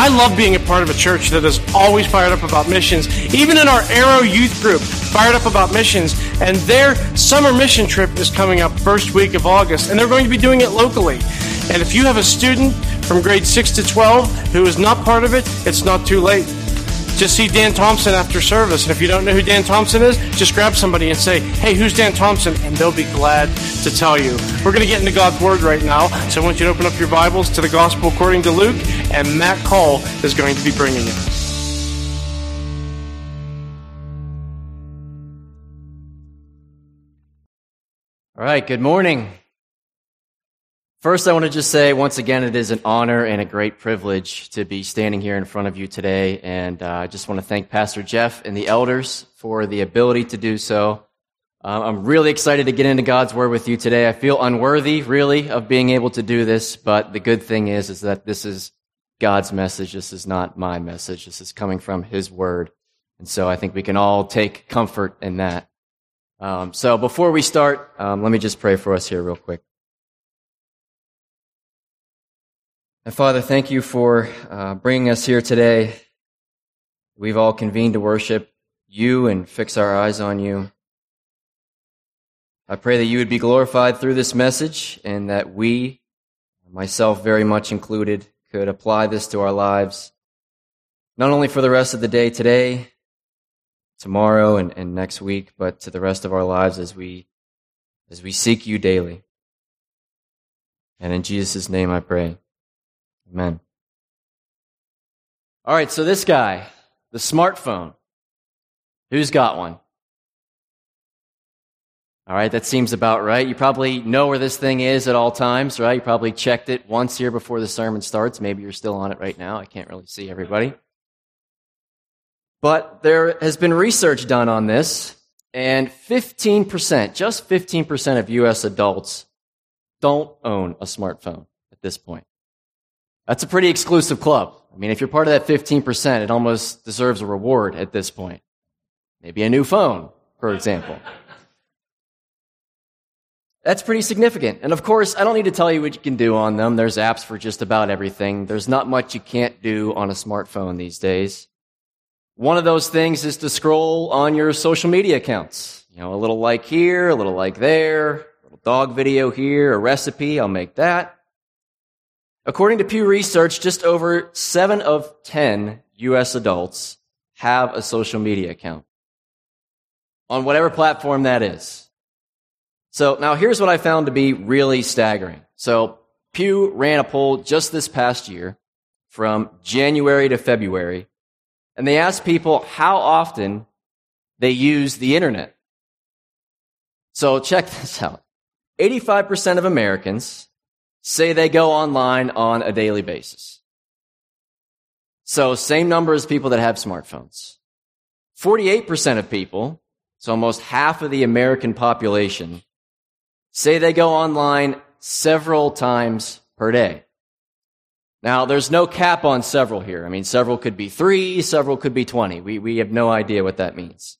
I love being a part of a church that is always fired up about missions. Even in our Arrow Youth Group, fired up about missions. And their summer mission trip is coming up first week of August, and they're going to be doing it locally. And if you have a student from grade 6 to 12 who is not part of it, it's not too late. Just see Dan Thompson after service. And if you don't know who Dan Thompson is, just grab somebody and say, hey, who's Dan Thompson? And they'll be glad to tell you. We're going to get into God's Word right now. So I want you to open up your Bibles to the Gospel according to Luke, and Matt Call is going to be bringing it. All right, good morning. First, I want to just say once again, it is an honor and a great privilege to be standing here in front of you today. And uh, I just want to thank Pastor Jeff and the elders for the ability to do so. Uh, I'm really excited to get into God's Word with you today. I feel unworthy, really, of being able to do this, but the good thing is, is that this is God's message. This is not my message. This is coming from His Word. And so I think we can all take comfort in that. Um, so before we start, um, let me just pray for us here real quick. And Father, thank you for uh, bringing us here today. We've all convened to worship you and fix our eyes on you. I pray that you would be glorified through this message and that we, myself very much included, could apply this to our lives, not only for the rest of the day today, tomorrow, and, and next week, but to the rest of our lives as we, as we seek you daily. And in Jesus' name I pray. Amen. All right, so this guy, the smartphone. Who's got one? All right, that seems about right. You probably know where this thing is at all times, right? You probably checked it once here before the sermon starts. Maybe you're still on it right now. I can't really see everybody. But there has been research done on this, and 15%, just 15% of US adults don't own a smartphone at this point. That's a pretty exclusive club. I mean, if you're part of that 15%, it almost deserves a reward at this point. Maybe a new phone, for example. That's pretty significant. And of course, I don't need to tell you what you can do on them. There's apps for just about everything. There's not much you can't do on a smartphone these days. One of those things is to scroll on your social media accounts. You know, a little like here, a little like there, a little dog video here, a recipe, I'll make that. According to Pew Research, just over 7 of 10 U.S. adults have a social media account on whatever platform that is. So now here's what I found to be really staggering. So Pew ran a poll just this past year from January to February, and they asked people how often they use the internet. So check this out. 85% of Americans say they go online on a daily basis. So same number as people that have smartphones. 48% of people, so almost half of the American population, say they go online several times per day. Now, there's no cap on several here. I mean, several could be three, several could be 20. We, we have no idea what that means.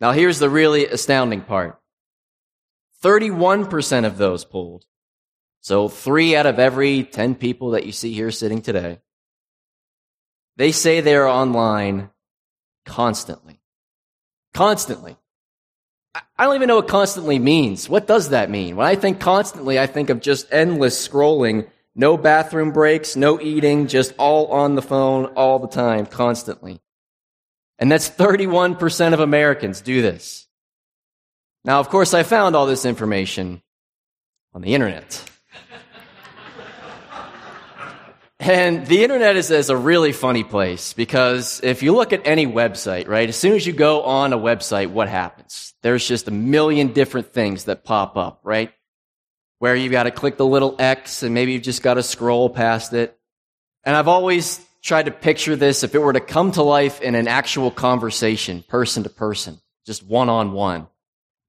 Now, here's the really astounding part. 31% of those polled so three out of every 10 people that you see here sitting today, they say they're online constantly. Constantly. I don't even know what constantly means. What does that mean? When I think constantly, I think of just endless scrolling, no bathroom breaks, no eating, just all on the phone all the time, constantly. And that's 31% of Americans do this. Now, of course, I found all this information on the internet. And the internet is, is, a really funny place because if you look at any website, right, as soon as you go on a website, what happens? There's just a million different things that pop up, right? Where you've got to click the little X and maybe you've just got to scroll past it. And I've always tried to picture this if it were to come to life in an actual conversation, person to person, just one on one.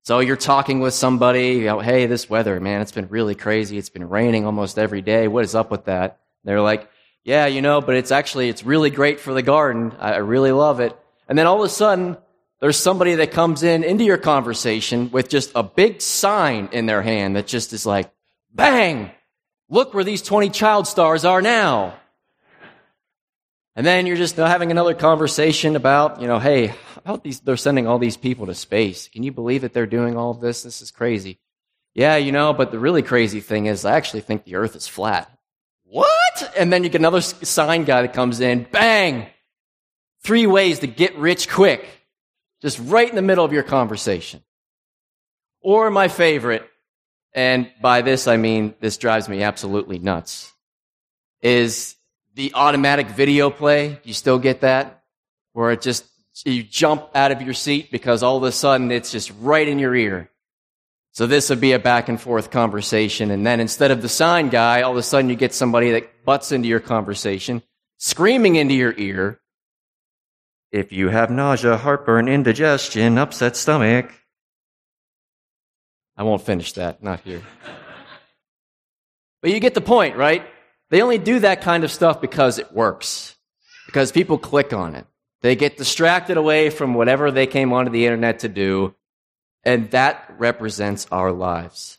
So you're talking with somebody, you know, hey, this weather, man, it's been really crazy. It's been raining almost every day. What is up with that? They're like, yeah, you know, but it's actually, it's really great for the garden. I, really love it. And then all of a sudden, there's somebody that comes in into your conversation with just a big sign in their hand that just is like, bang, look where these 20 child stars are now. And then you're just having another conversation about, you know, hey, about these, they're sending all these people to space. Can you believe that they're doing all of this? This is crazy. Yeah, you know, but the really crazy thing is I actually think the earth is flat. What? And then you get another sign guy that comes in, bang! Three ways to get rich quick. Just right in the middle of your conversation. Or my favorite, and by this I mean this drives me absolutely nuts, is the automatic video play. You still get that? Where it just, you jump out of your seat because all of a sudden it's just right in your ear. So this would be a back and forth conversation. And then instead of the sign guy, all of a sudden you get somebody that butts into your conversation, screaming into your ear. If you have nausea, heartburn, indigestion, upset stomach. I won't finish that, not here. but you get the point, right? They only do that kind of stuff because it works, because people click on it. They get distracted away from whatever they came onto the internet to do, and that represents our lives.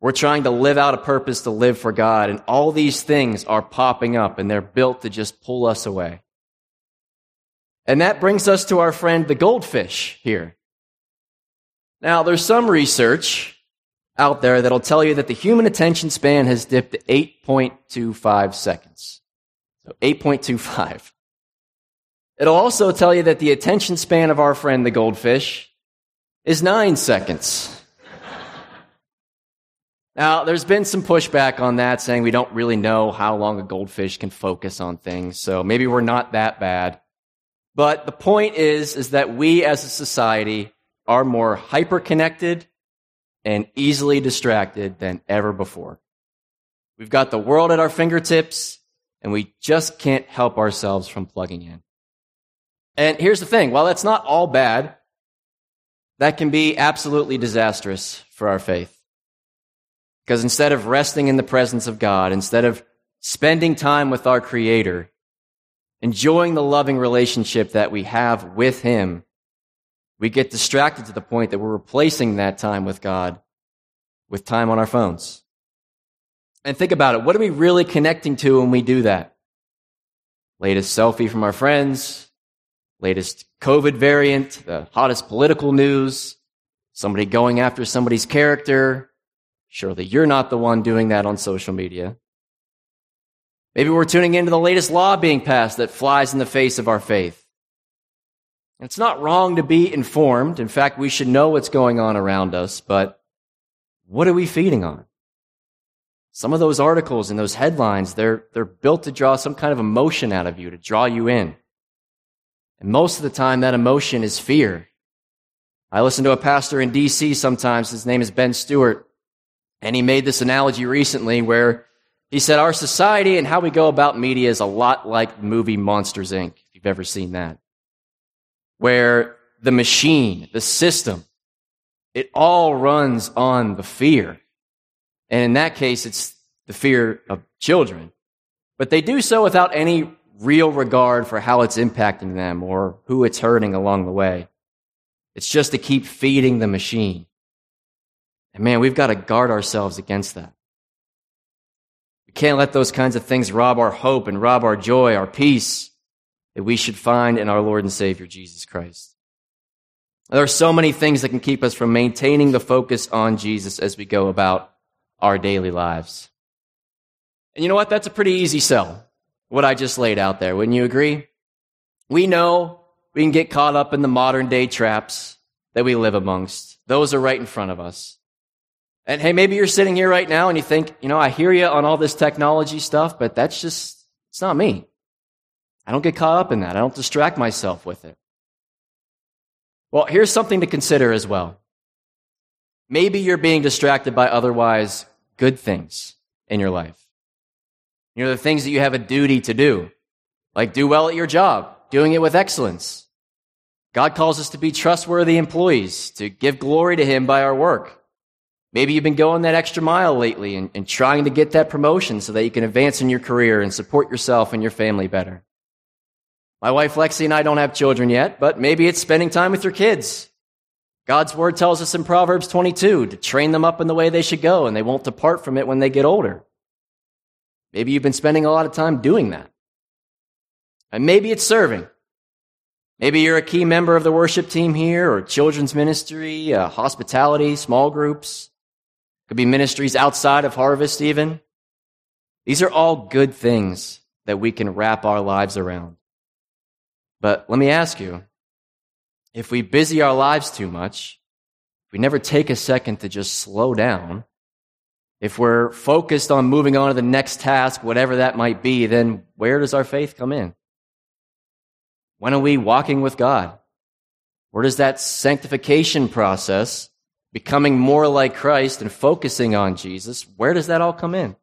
We're trying to live out a purpose to live for God, and all these things are popping up, and they're built to just pull us away. And that brings us to our friend the goldfish here. Now, there's some research out there that'll tell you that the human attention span has dipped to 8.25 seconds. So 8.25. It'll also tell you that the attention span of our friend the goldfish is nine seconds. now, there's been some pushback on that saying we don't really know how long a goldfish can focus on things, so maybe we're not that bad. But the point is, is that we as a society are more hyper connected and easily distracted than ever before. We've got the world at our fingertips, and we just can't help ourselves from plugging in. And here's the thing while that's not all bad, that can be absolutely disastrous for our faith. Because instead of resting in the presence of God, instead of spending time with our Creator, enjoying the loving relationship that we have with Him, we get distracted to the point that we're replacing that time with God with time on our phones. And think about it. What are we really connecting to when we do that? Latest selfie from our friends, latest COVID variant, the hottest political news, somebody going after somebody's character. Surely you're not the one doing that on social media. Maybe we're tuning into the latest law being passed that flies in the face of our faith. It's not wrong to be informed. In fact, we should know what's going on around us, but what are we feeding on? Some of those articles and those headlines, they're, they're built to draw some kind of emotion out of you, to draw you in. And most of the time, that emotion is fear. I listen to a pastor in DC sometimes. His name is Ben Stewart. And he made this analogy recently where he said, Our society and how we go about media is a lot like movie Monsters, Inc., if you've ever seen that where the machine, the system, it all runs on the fear. And in that case, it's the fear of children. But they do so without any real regard for how it's impacting them or who it's hurting along the way. It's just to keep feeding the machine. And man, we've got to guard ourselves against that. We can't let those kinds of things rob our hope and rob our joy, our peace that we should find in our Lord and Savior Jesus Christ. There are so many things that can keep us from maintaining the focus on Jesus as we go about our daily lives. And you know what? That's a pretty easy sell, what I just laid out there. Wouldn't you agree? We know we can get caught up in the modern day traps that we live amongst. Those are right in front of us. And hey, maybe you're sitting here right now and you think, you know, I hear you on all this technology stuff, but that's just, it's not me. I don't get caught up in that. I don't distract myself with it. Well, here's something to consider as well. Maybe you're being distracted by otherwise good things in your life. You know, the things that you have a duty to do, like do well at your job, doing it with excellence. God calls us to be trustworthy employees, to give glory to Him by our work. Maybe you've been going that extra mile lately and, and trying to get that promotion so that you can advance in your career and support yourself and your family better. My wife Lexi and I don't have children yet, but maybe it's spending time with your kids. God's word tells us in Proverbs 22 to train them up in the way they should go, and they won't depart from it when they get older. Maybe you've been spending a lot of time doing that. And maybe it's serving. Maybe you're a key member of the worship team here or children's ministry, uh, hospitality, small groups. Could be ministries outside of harvest even. These are all good things that we can wrap our lives around. But let me ask you, if we busy our lives too much, if we never take a second to just slow down, if we're focused on moving on to the next task, whatever that might be, then where does our faith come in? When are we walking with God? Where does that sanctification process, becoming more like Christ and focusing on Jesus, where does that all come in?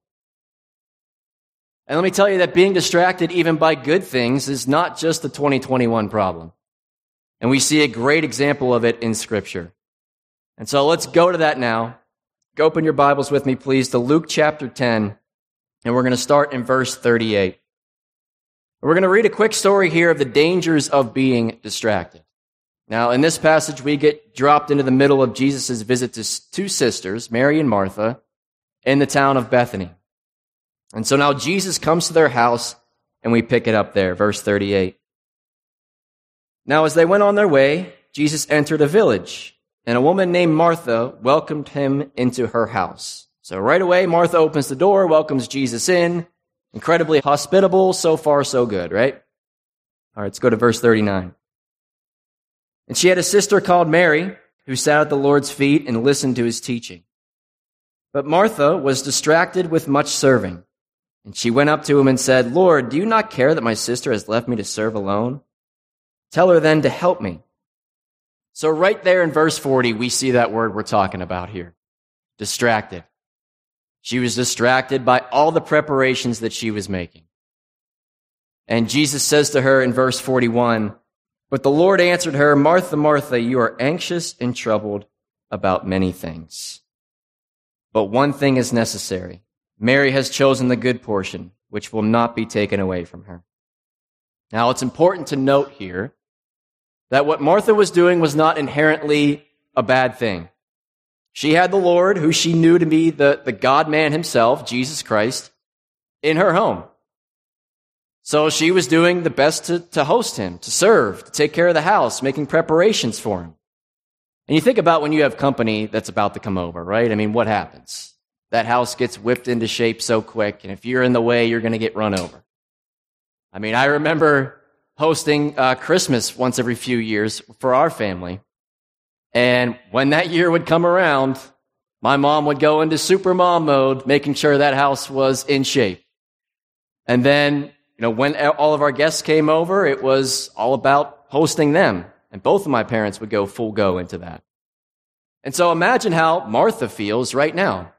And let me tell you that being distracted even by good things is not just a 2021 problem. And we see a great example of it in Scripture. And so let's go to that now. Go open your Bibles with me, please, to Luke chapter 10, and we're going to start in verse 38. We're going to read a quick story here of the dangers of being distracted. Now, in this passage, we get dropped into the middle of Jesus' visit to two sisters, Mary and Martha, in the town of Bethany. And so now Jesus comes to their house, and we pick it up there, verse 38. Now, as they went on their way, Jesus entered a village and a woman named Martha welcomed him into her house. So right away, Martha opens the door, welcomes Jesus in. Incredibly hospitable. So far, so good, right? All right, let's go to verse 39. And she had a sister called Mary who sat at the Lord's feet and listened to his teaching. But Martha was distracted with much serving. And she went up to him and said, Lord, do you not care that my sister has left me to serve alone? Tell her then to help me. So, right there in verse 40, we see that word we're talking about here distracted. She was distracted by all the preparations that she was making. And Jesus says to her in verse 41, But the Lord answered her, Martha, Martha, you are anxious and troubled about many things. But one thing is necessary. Mary has chosen the good portion, which will not be taken away from her. Now, it's important to note here that what Martha was doing was not inherently a bad thing. She had the Lord, who she knew to be the, the God man himself, Jesus Christ, in her home. So she was doing the best to, to host him, to serve, to take care of the house, making preparations for him. And you think about when you have company that's about to come over, right? I mean, what happens? That house gets whipped into shape so quick, and if you're in the way, you're going to get run over. I mean, I remember hosting uh, Christmas once every few years for our family. And when that year would come around, my mom would go into super mom mode, making sure that house was in shape. And then, you know, when all of our guests came over, it was all about hosting them. And both of my parents would go full go into that. And so imagine how Martha feels right now.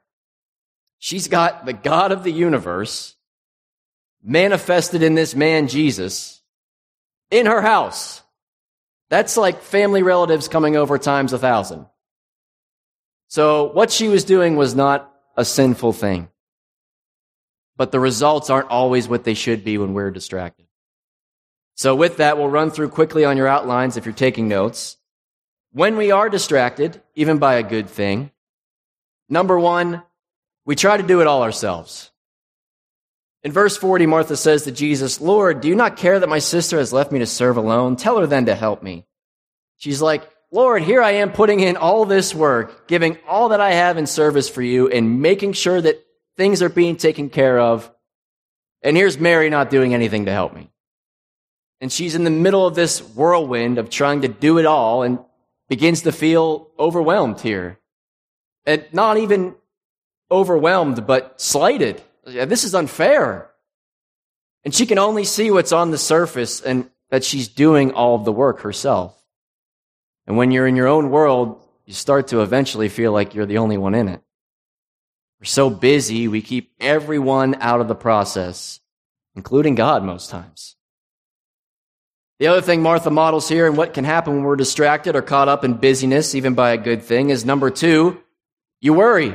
She's got the God of the universe manifested in this man, Jesus, in her house. That's like family relatives coming over times a thousand. So what she was doing was not a sinful thing. But the results aren't always what they should be when we're distracted. So with that, we'll run through quickly on your outlines if you're taking notes. When we are distracted, even by a good thing, number one, we try to do it all ourselves. In verse 40, Martha says to Jesus, Lord, do you not care that my sister has left me to serve alone? Tell her then to help me. She's like, Lord, here I am putting in all this work, giving all that I have in service for you and making sure that things are being taken care of. And here's Mary not doing anything to help me. And she's in the middle of this whirlwind of trying to do it all and begins to feel overwhelmed here. And not even overwhelmed, but slighted this is unfair. And she can only see what's on the surface and that she's doing all of the work herself. And when you're in your own world, you start to eventually feel like you're the only one in it. We're so busy, we keep everyone out of the process, including God most times. The other thing Martha models here and what can happen when we're distracted or caught up in busyness, even by a good thing, is number two, you worry.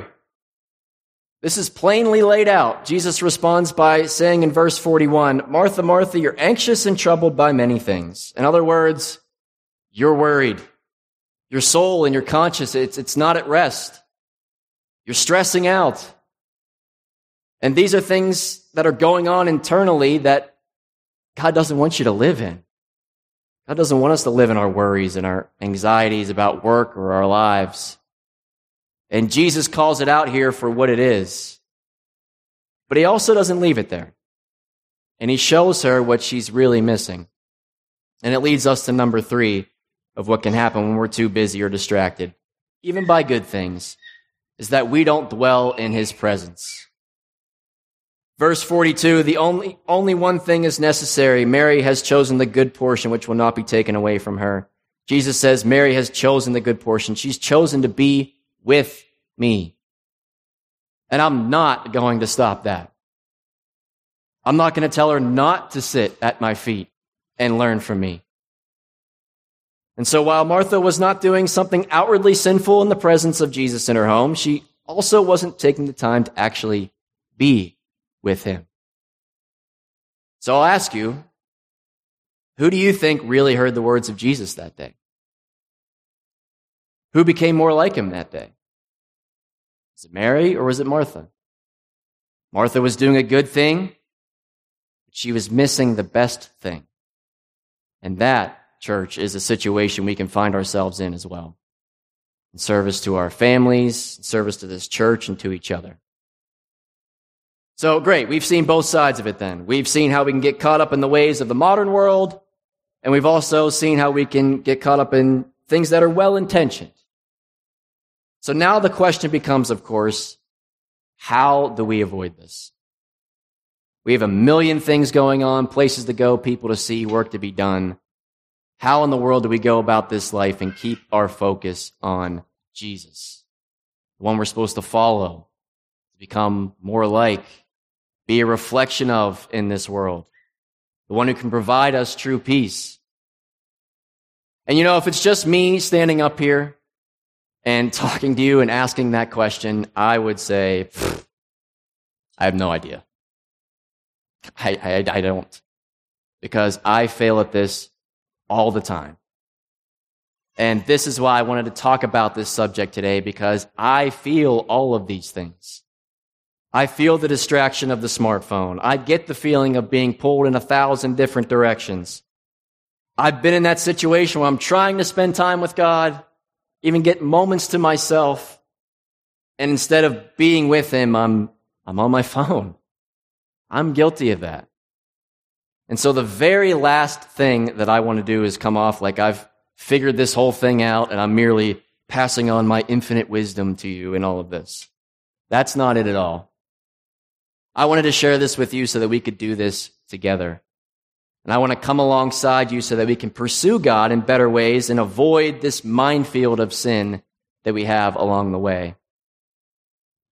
This is plainly laid out. Jesus responds by saying in verse 41, Martha, Martha, you're anxious and troubled by many things. In other words, you're worried. Your soul and your conscience, it's, it's not at rest. You're stressing out. And these are things that are going on internally that God doesn't want you to live in. God doesn't want us to live in our worries and our anxieties about work or our lives. And Jesus calls it out here for what it is. But he also doesn't leave it there. And he shows her what she's really missing. And it leads us to number three of what can happen when we're too busy or distracted, even by good things, is that we don't dwell in his presence. Verse 42, the only, only one thing is necessary. Mary has chosen the good portion which will not be taken away from her. Jesus says Mary has chosen the good portion. She's chosen to be with me. And I'm not going to stop that. I'm not going to tell her not to sit at my feet and learn from me. And so while Martha was not doing something outwardly sinful in the presence of Jesus in her home, she also wasn't taking the time to actually be with him. So I'll ask you, who do you think really heard the words of Jesus that day? Who became more like him that day? Was it Mary or was it Martha? Martha was doing a good thing, but she was missing the best thing. And that, church, is a situation we can find ourselves in as well. In service to our families, in service to this church, and to each other. So great. We've seen both sides of it then. We've seen how we can get caught up in the ways of the modern world. And we've also seen how we can get caught up in things that are well intentioned. So now the question becomes, of course, how do we avoid this? We have a million things going on, places to go, people to see, work to be done. How in the world do we go about this life and keep our focus on Jesus? The one we're supposed to follow, to become more like, be a reflection of in this world. The one who can provide us true peace. And you know, if it's just me standing up here and talking to you and asking that question, I would say, I have no idea. I, I, I don't. Because I fail at this all the time. And this is why I wanted to talk about this subject today because I feel all of these things. I feel the distraction of the smartphone. I get the feeling of being pulled in a thousand different directions. I've been in that situation where I'm trying to spend time with God, even get moments to myself, and instead of being with Him, I'm, I'm on my phone. I'm guilty of that. And so the very last thing that I want to do is come off like I've figured this whole thing out and I'm merely passing on my infinite wisdom to you in all of this. That's not it at all. I wanted to share this with you so that we could do this together. And I want to come alongside you so that we can pursue God in better ways and avoid this minefield of sin that we have along the way.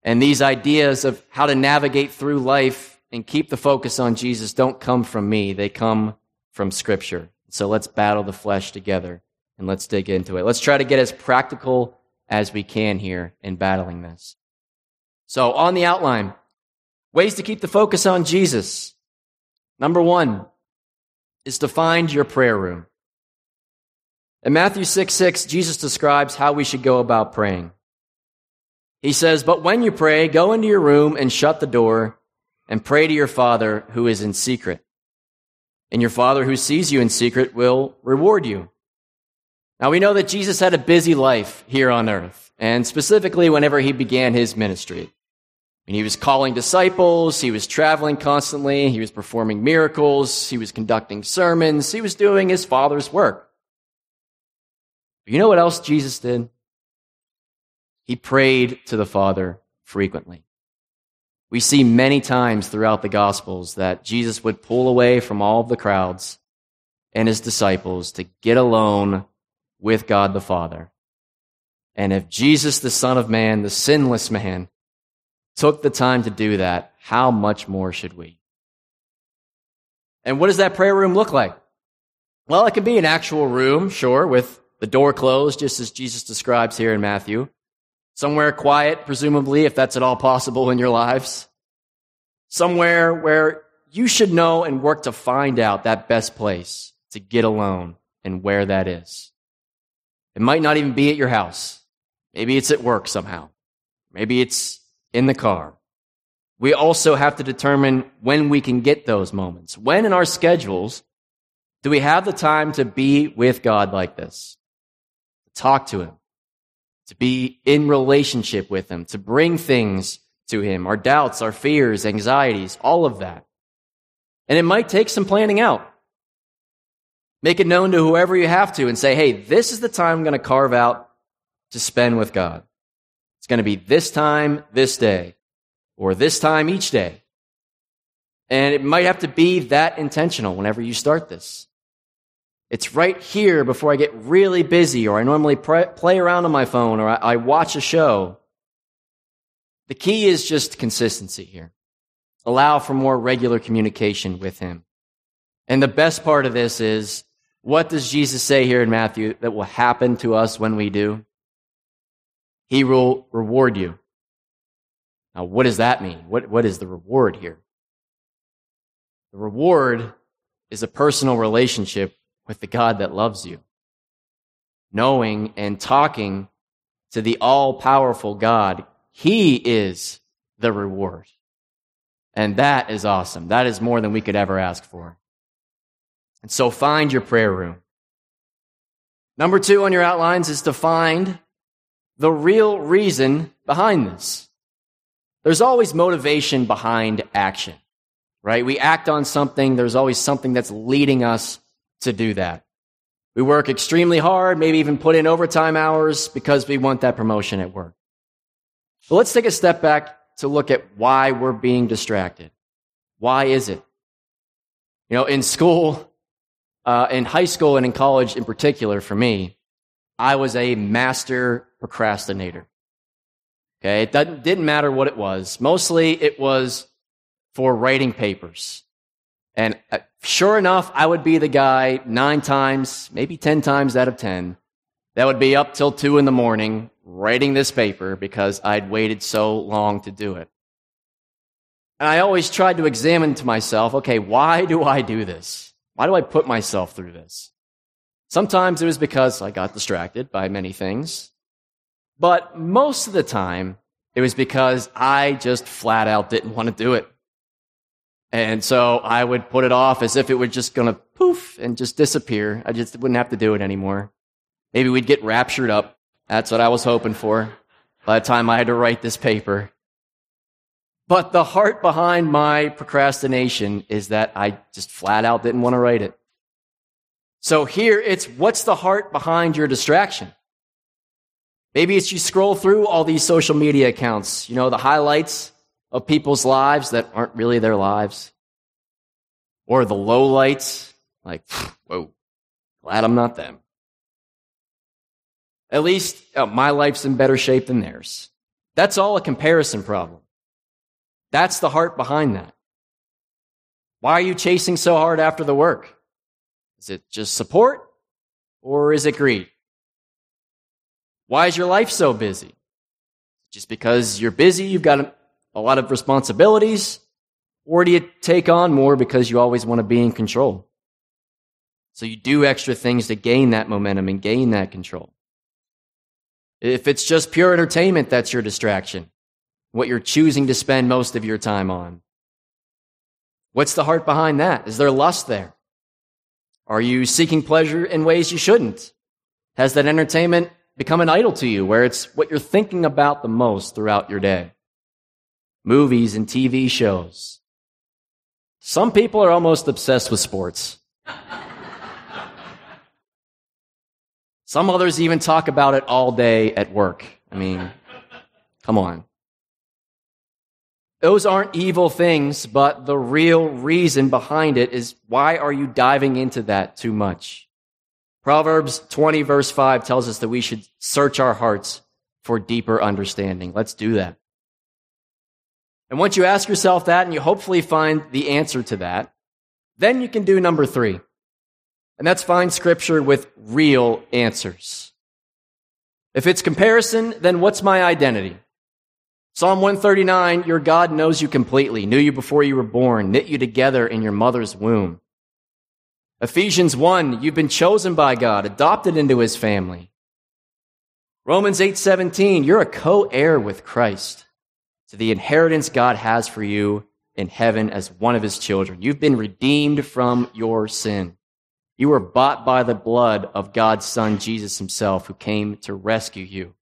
And these ideas of how to navigate through life and keep the focus on Jesus don't come from me. They come from Scripture. So let's battle the flesh together and let's dig into it. Let's try to get as practical as we can here in battling this. So on the outline, Ways to keep the focus on Jesus. Number one is to find your prayer room. In Matthew 6 6, Jesus describes how we should go about praying. He says, But when you pray, go into your room and shut the door and pray to your Father who is in secret. And your Father who sees you in secret will reward you. Now we know that Jesus had a busy life here on earth, and specifically whenever he began his ministry. He was calling disciples, he was traveling constantly, he was performing miracles, he was conducting sermons, he was doing his father's work. But you know what else Jesus did? He prayed to the Father frequently. We see many times throughout the Gospels that Jesus would pull away from all of the crowds and his disciples to get alone with God the Father. And if Jesus, the Son of Man, the sinless man, took the time to do that, how much more should we? And what does that prayer room look like? Well, it can be an actual room, sure, with the door closed, just as Jesus describes here in Matthew. Somewhere quiet, presumably, if that's at all possible in your lives. Somewhere where you should know and work to find out that best place to get alone and where that is. It might not even be at your house. Maybe it's at work somehow. Maybe it's in the car. we also have to determine when we can get those moments. When in our schedules do we have the time to be with God like this? To talk to Him, to be in relationship with Him, to bring things to Him, our doubts, our fears, anxieties, all of that. And it might take some planning out. Make it known to whoever you have to and say, hey, this is the time I'm going to carve out to spend with God. It's going to be this time, this day, or this time each day. And it might have to be that intentional whenever you start this. It's right here before I get really busy, or I normally play around on my phone, or I, I watch a show. The key is just consistency here. Allow for more regular communication with Him. And the best part of this is what does Jesus say here in Matthew that will happen to us when we do? He will reward you. Now, what does that mean? What, what is the reward here? The reward is a personal relationship with the God that loves you. Knowing and talking to the all powerful God. He is the reward. And that is awesome. That is more than we could ever ask for. And so find your prayer room. Number two on your outlines is to find the real reason behind this. There's always motivation behind action, right? We act on something. There's always something that's leading us to do that. We work extremely hard, maybe even put in overtime hours because we want that promotion at work. But let's take a step back to look at why we're being distracted. Why is it? You know, in school, uh, in high school and in college in particular for me, I was a master procrastinator. Okay, it didn't matter what it was. Mostly it was for writing papers. And uh, sure enough, I would be the guy nine times, maybe 10 times out of 10, that would be up till two in the morning writing this paper because I'd waited so long to do it. And I always tried to examine to myself, okay, why do I do this? Why do I put myself through this? Sometimes it was because I got distracted by many things. But most of the time, it was because I just flat out didn't want to do it. And so I would put it off as if it were just going to poof and just disappear. I just wouldn't have to do it anymore. Maybe we'd get raptured up. That's what I was hoping for by the time I had to write this paper. But the heart behind my procrastination is that I just flat out didn't want to write it. So here it's what's the heart behind your distraction? Maybe it's you scroll through all these social media accounts, you know, the highlights of people's lives that aren't really their lives. Or the lowlights, like, whoa, glad I'm not them. At least oh, my life's in better shape than theirs. That's all a comparison problem. That's the heart behind that. Why are you chasing so hard after the work? Is it just support or is it greed? Why is your life so busy? Just because you're busy, you've got a lot of responsibilities, or do you take on more because you always want to be in control? So you do extra things to gain that momentum and gain that control. If it's just pure entertainment, that's your distraction, what you're choosing to spend most of your time on. What's the heart behind that? Is there lust there? Are you seeking pleasure in ways you shouldn't? Has that entertainment become an idol to you where it's what you're thinking about the most throughout your day. Movies and TV shows. Some people are almost obsessed with sports. Some others even talk about it all day at work. I mean, come on. Those aren't evil things, but the real reason behind it is why are you diving into that too much? Proverbs 20 verse 5 tells us that we should search our hearts for deeper understanding. Let's do that. And once you ask yourself that and you hopefully find the answer to that, then you can do number three. And that's find scripture with real answers. If it's comparison, then what's my identity? Psalm 139, your God knows you completely, knew you before you were born, knit you together in your mother's womb. Ephesians 1, you've been chosen by God, adopted into his family. Romans 8:17, you're a co-heir with Christ. to the inheritance God has for you in heaven as one of his children. You've been redeemed from your sin. You were bought by the blood of God's son, Jesus himself, who came to rescue you.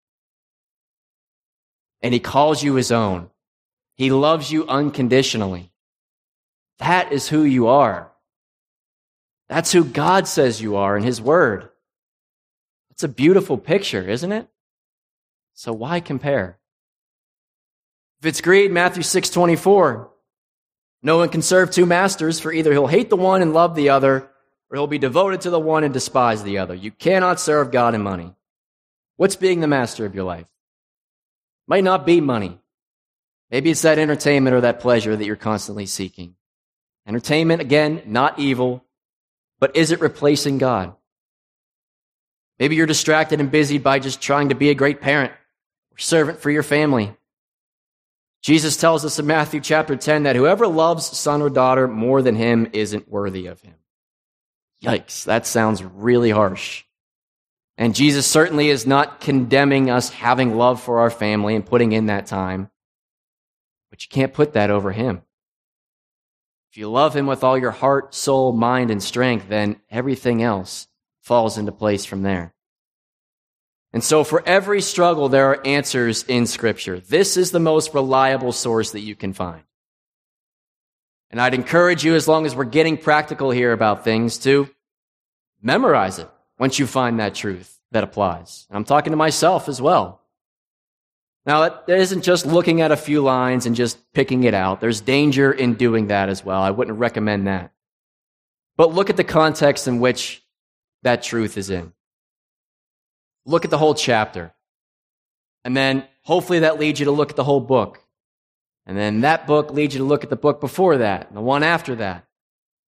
And he calls you his own. He loves you unconditionally. That is who you are. That's who God says you are in his word. It's a beautiful picture, isn't it? So why compare? If it's greed, Matthew 6 24, no one can serve two masters, for either he'll hate the one and love the other, or he'll be devoted to the one and despise the other. You cannot serve God and money. What's being the master of your life? Might not be money. Maybe it's that entertainment or that pleasure that you're constantly seeking. Entertainment, again, not evil, but is it replacing God? Maybe you're distracted and busy by just trying to be a great parent or servant for your family. Jesus tells us in Matthew chapter 10 that whoever loves son or daughter more than him isn't worthy of him. Yikes, that sounds really harsh. And Jesus certainly is not condemning us having love for our family and putting in that time. But you can't put that over him. If you love him with all your heart, soul, mind, and strength, then everything else falls into place from there. And so for every struggle, there are answers in Scripture. This is the most reliable source that you can find. And I'd encourage you, as long as we're getting practical here about things, to memorize it once you find that truth that applies. And I'm talking to myself as well. Now, that isn't just looking at a few lines and just picking it out. There's danger in doing that as well. I wouldn't recommend that. But look at the context in which that truth is in. Look at the whole chapter. And then hopefully that leads you to look at the whole book. And then that book leads you to look at the book before that, and the one after that.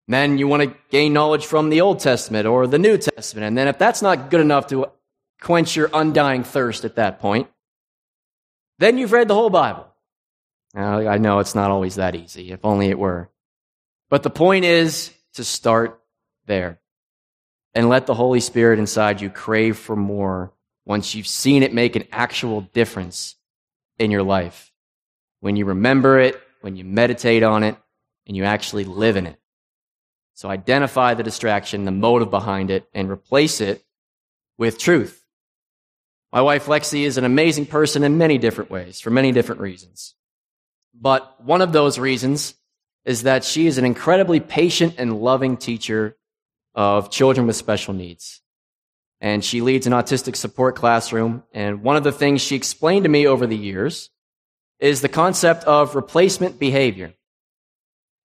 And then you want to gain knowledge from the Old Testament or the New Testament. And then if that's not good enough to quench your undying thirst at that point, then you've read the whole Bible. Now, I know it's not always that easy, if only it were. But the point is to start there and let the Holy Spirit inside you crave for more once you've seen it make an actual difference in your life. When you remember it, when you meditate on it, and you actually live in it. So identify the distraction, the motive behind it, and replace it with truth. My wife Lexi is an amazing person in many different ways, for many different reasons. But one of those reasons is that she is an incredibly patient and loving teacher of children with special needs. And she leads an autistic support classroom. And one of the things she explained to me over the years is the concept of replacement behavior.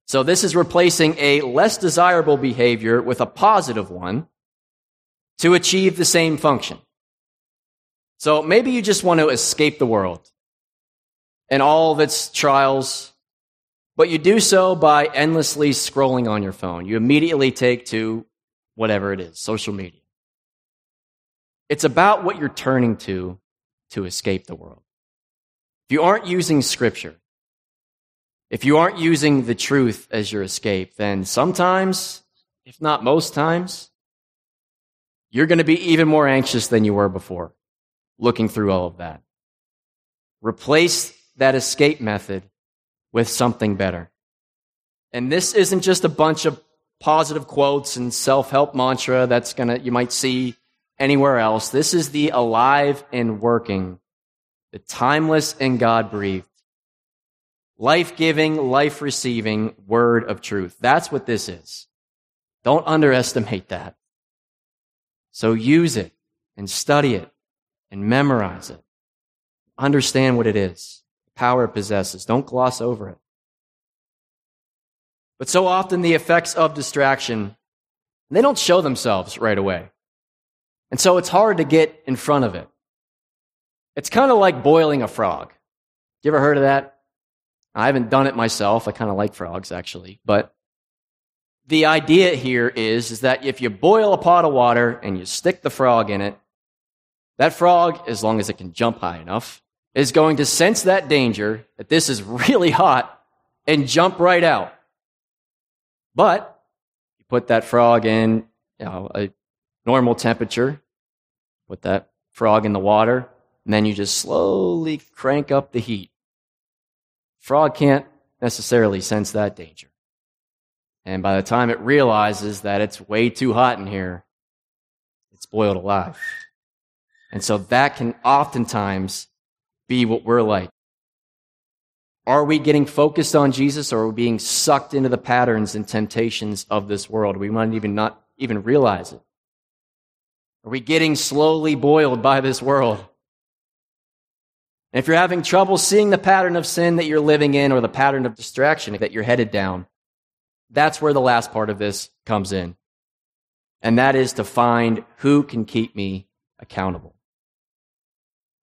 So this is replacing a less desirable behavior with a positive one to achieve the same function. So maybe you just want to escape the world and all of its trials, but you do so by endlessly scrolling on your phone. You immediately take to whatever it is, social media. It's about what you're turning to to escape the world. If you aren't using scripture, if you aren't using the truth as your escape, then sometimes, if not most times, you're going to be even more anxious than you were before looking through all of that. Replace that escape method with something better. And this isn't just a bunch of positive quotes and self-help mantra that's gonna, you might see anywhere else. This is the alive and working, the timeless and God breathed, life giving, life receiving word of truth. That's what this is. Don't underestimate that. So use it and study it and memorize it. Understand what it is, the power it possesses. Don't gloss over it. But so often the effects of distraction, they don't show themselves right away. And so it's hard to get in front of it. It's kind of like boiling a frog. You ever heard of that? I haven't done it myself. I kind of like frogs actually, but the idea here is, is that if you boil a pot of water and you stick the frog in it, that frog, as long as it can jump high enough, is going to sense that danger that this is really hot and jump right out. But you put that frog in you know, a normal temperature, put that frog in the water, and then you just slowly crank up the heat. frog can't necessarily sense that danger. And by the time it realizes that it's way too hot in here, it's boiled alive. And so that can oftentimes be what we're like. Are we getting focused on Jesus or are we being sucked into the patterns and temptations of this world? We might even not even realize it. Are we getting slowly boiled by this world? If you're having trouble seeing the pattern of sin that you're living in or the pattern of distraction that you're headed down, that's where the last part of this comes in. And that is to find who can keep me accountable.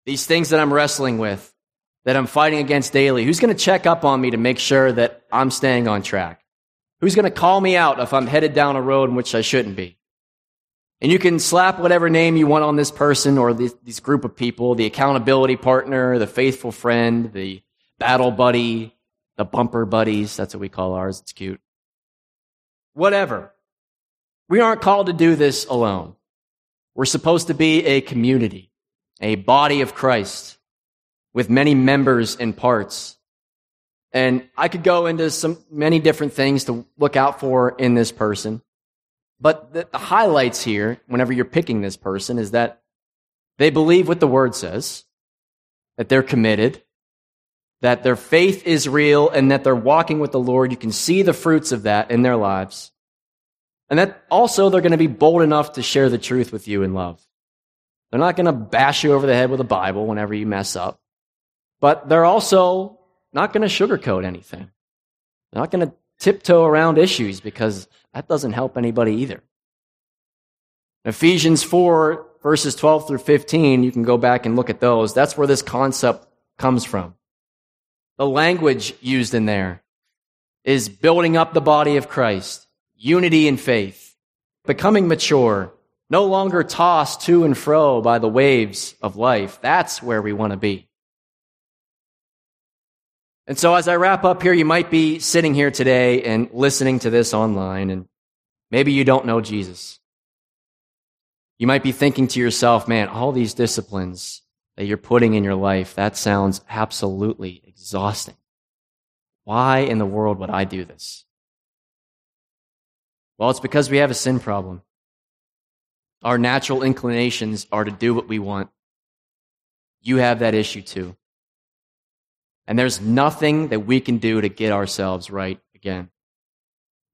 These things that I'm wrestling with, that I'm fighting against daily, who's going to check up on me to make sure that I'm staying on track? Who's going to call me out if I'm headed down a road in which I shouldn't be? And you can slap whatever name you want on this person or this, this group of people the accountability partner, the faithful friend, the battle buddy, the bumper buddies. That's what we call ours. It's cute whatever. We aren't called to do this alone. We're supposed to be a community, a body of Christ with many members and parts. And I could go into some many different things to look out for in this person. But the, the highlights here, whenever you're picking this person, is that they believe what the word says, that they're committed, that their faith is real and that they're walking with the Lord. You can see the fruits of that in their lives. And that also they're going to be bold enough to share the truth with you in love. They're not going to bash you over the head with a Bible whenever you mess up. But they're also not going to sugarcoat anything. They're not going to tiptoe around issues because that doesn't help anybody either. Ephesians 4, verses 12 through 15, you can go back and look at those. That's where this concept comes from. The language used in there is building up the body of Christ, unity in faith, becoming mature, no longer tossed to and fro by the waves of life. That's where we want to be. And so as I wrap up here, you might be sitting here today and listening to this online, and maybe you don't know Jesus. You might be thinking to yourself, man, all these disciplines, that you're putting in your life, that sounds absolutely exhausting. Why in the world would I do this? Well, it's because we have a sin problem. Our natural inclinations are to do what we want. You have that issue too. And there's nothing that we can do to get ourselves right again.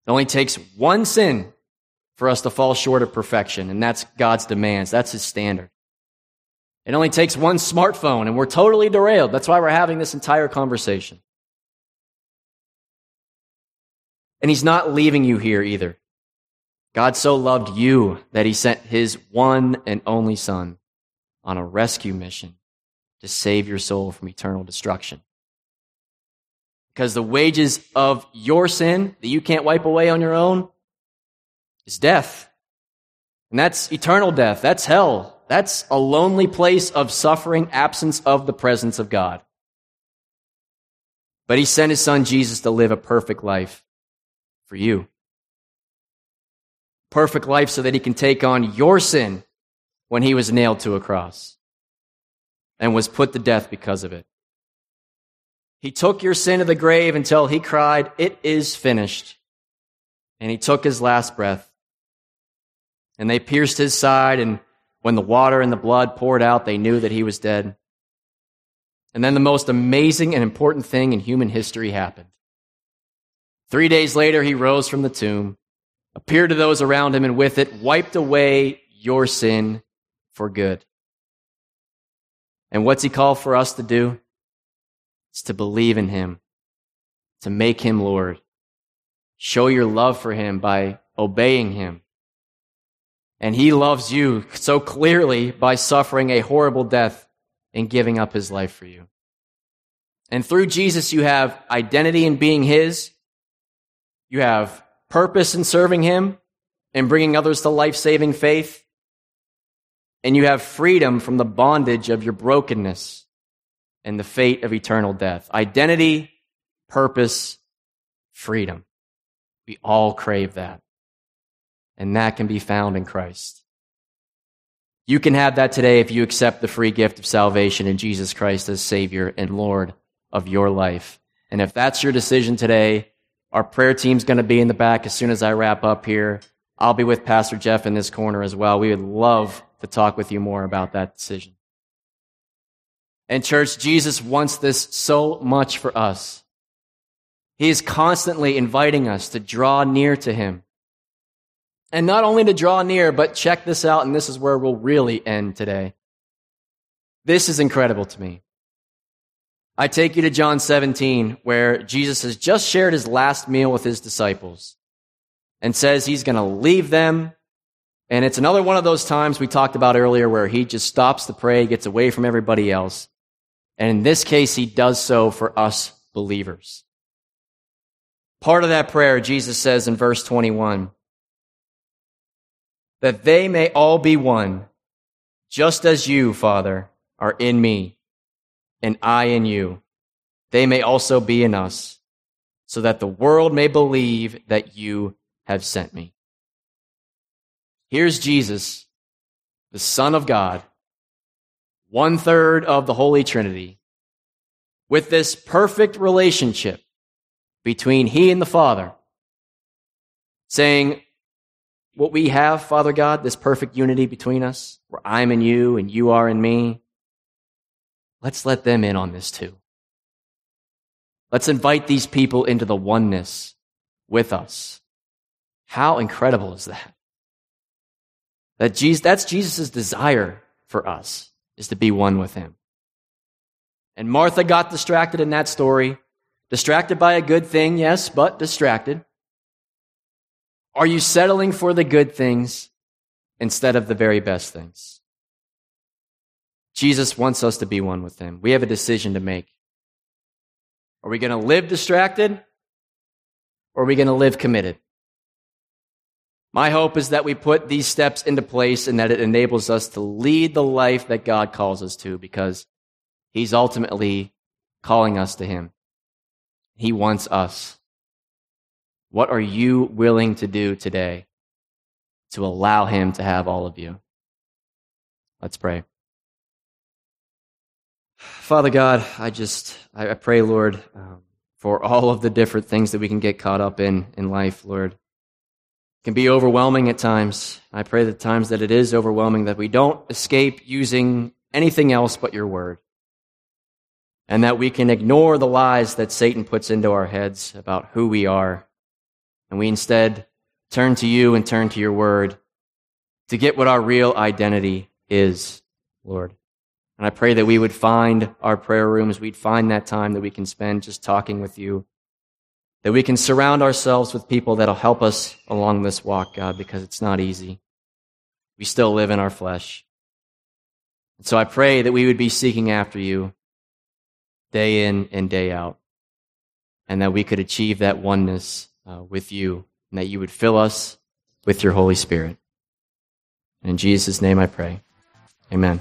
It only takes one sin for us to fall short of perfection, and that's God's demands. That's His standard. It only takes one smartphone and we're totally derailed. That's why we're having this entire conversation. And he's not leaving you here either. God so loved you that he sent his one and only son on a rescue mission to save your soul from eternal destruction. Because the wages of your sin that you can't wipe away on your own is death. And that's eternal death. That's hell. That's a lonely place of suffering, absence of the presence of God. But he sent his son Jesus to live a perfect life for you. Perfect life so that he can take on your sin when he was nailed to a cross and was put to death because of it. He took your sin to the grave until he cried, It is finished. And he took his last breath. And they pierced his side and when the water and the blood poured out, they knew that he was dead. And then the most amazing and important thing in human history happened. Three days later, he rose from the tomb, appeared to those around him, and with it wiped away your sin for good. And what's he called for us to do? It's to believe in him, to make him Lord. Show your love for him by obeying him and he loves you so clearly by suffering a horrible death and giving up his life for you. And through Jesus, you have identity in being his. You have purpose in serving him and bringing others to life saving faith. And you have freedom from the bondage of your brokenness and the fate of eternal death. Identity, purpose, freedom. We all crave that and that can be found in Christ. You can have that today if you accept the free gift of salvation in Jesus Christ as Savior and Lord of your life. And if that's your decision today, our prayer team's going to be in the back as soon as I wrap up here. I'll be with Pastor Jeff in this corner as well. We would love to talk with you more about that decision. And church, Jesus wants this so much for us. He is constantly inviting us to draw near to him. And not only to draw near, but check this out, and this is where we'll really end today. This is incredible to me. I take you to John 17, where Jesus has just shared his last meal with his disciples and says he's going to leave them. And it's another one of those times we talked about earlier where he just stops to pray, gets away from everybody else. And in this case, he does so for us believers. Part of that prayer, Jesus says in verse 21, that they may all be one, just as you, Father, are in me, and I in you. They may also be in us, so that the world may believe that you have sent me. Here's Jesus, the Son of God, one third of the Holy Trinity, with this perfect relationship between He and the Father, saying, What we have, Father God, this perfect unity between us, where I'm in you and you are in me, let's let them in on this too. Let's invite these people into the oneness with us. How incredible is that? That Jesus, that's Jesus' desire for us is to be one with him. And Martha got distracted in that story. Distracted by a good thing, yes, but distracted. Are you settling for the good things instead of the very best things? Jesus wants us to be one with him. We have a decision to make. Are we going to live distracted or are we going to live committed? My hope is that we put these steps into place and that it enables us to lead the life that God calls us to because He's ultimately calling us to Him. He wants us. What are you willing to do today to allow Him to have all of you? Let's pray. Father God, I just, I pray, Lord, um, for all of the different things that we can get caught up in in life, Lord. It can be overwhelming at times. I pray that times that it is overwhelming that we don't escape using anything else but your word and that we can ignore the lies that Satan puts into our heads about who we are, and we instead turn to you and turn to your word to get what our real identity is, Lord. And I pray that we would find our prayer rooms, we'd find that time that we can spend just talking with you, that we can surround ourselves with people that'll help us along this walk, God, because it's not easy. We still live in our flesh. And so I pray that we would be seeking after you day in and day out, and that we could achieve that oneness uh, with you, and that you would fill us with your Holy Spirit. And In Jesus' name I pray. Amen.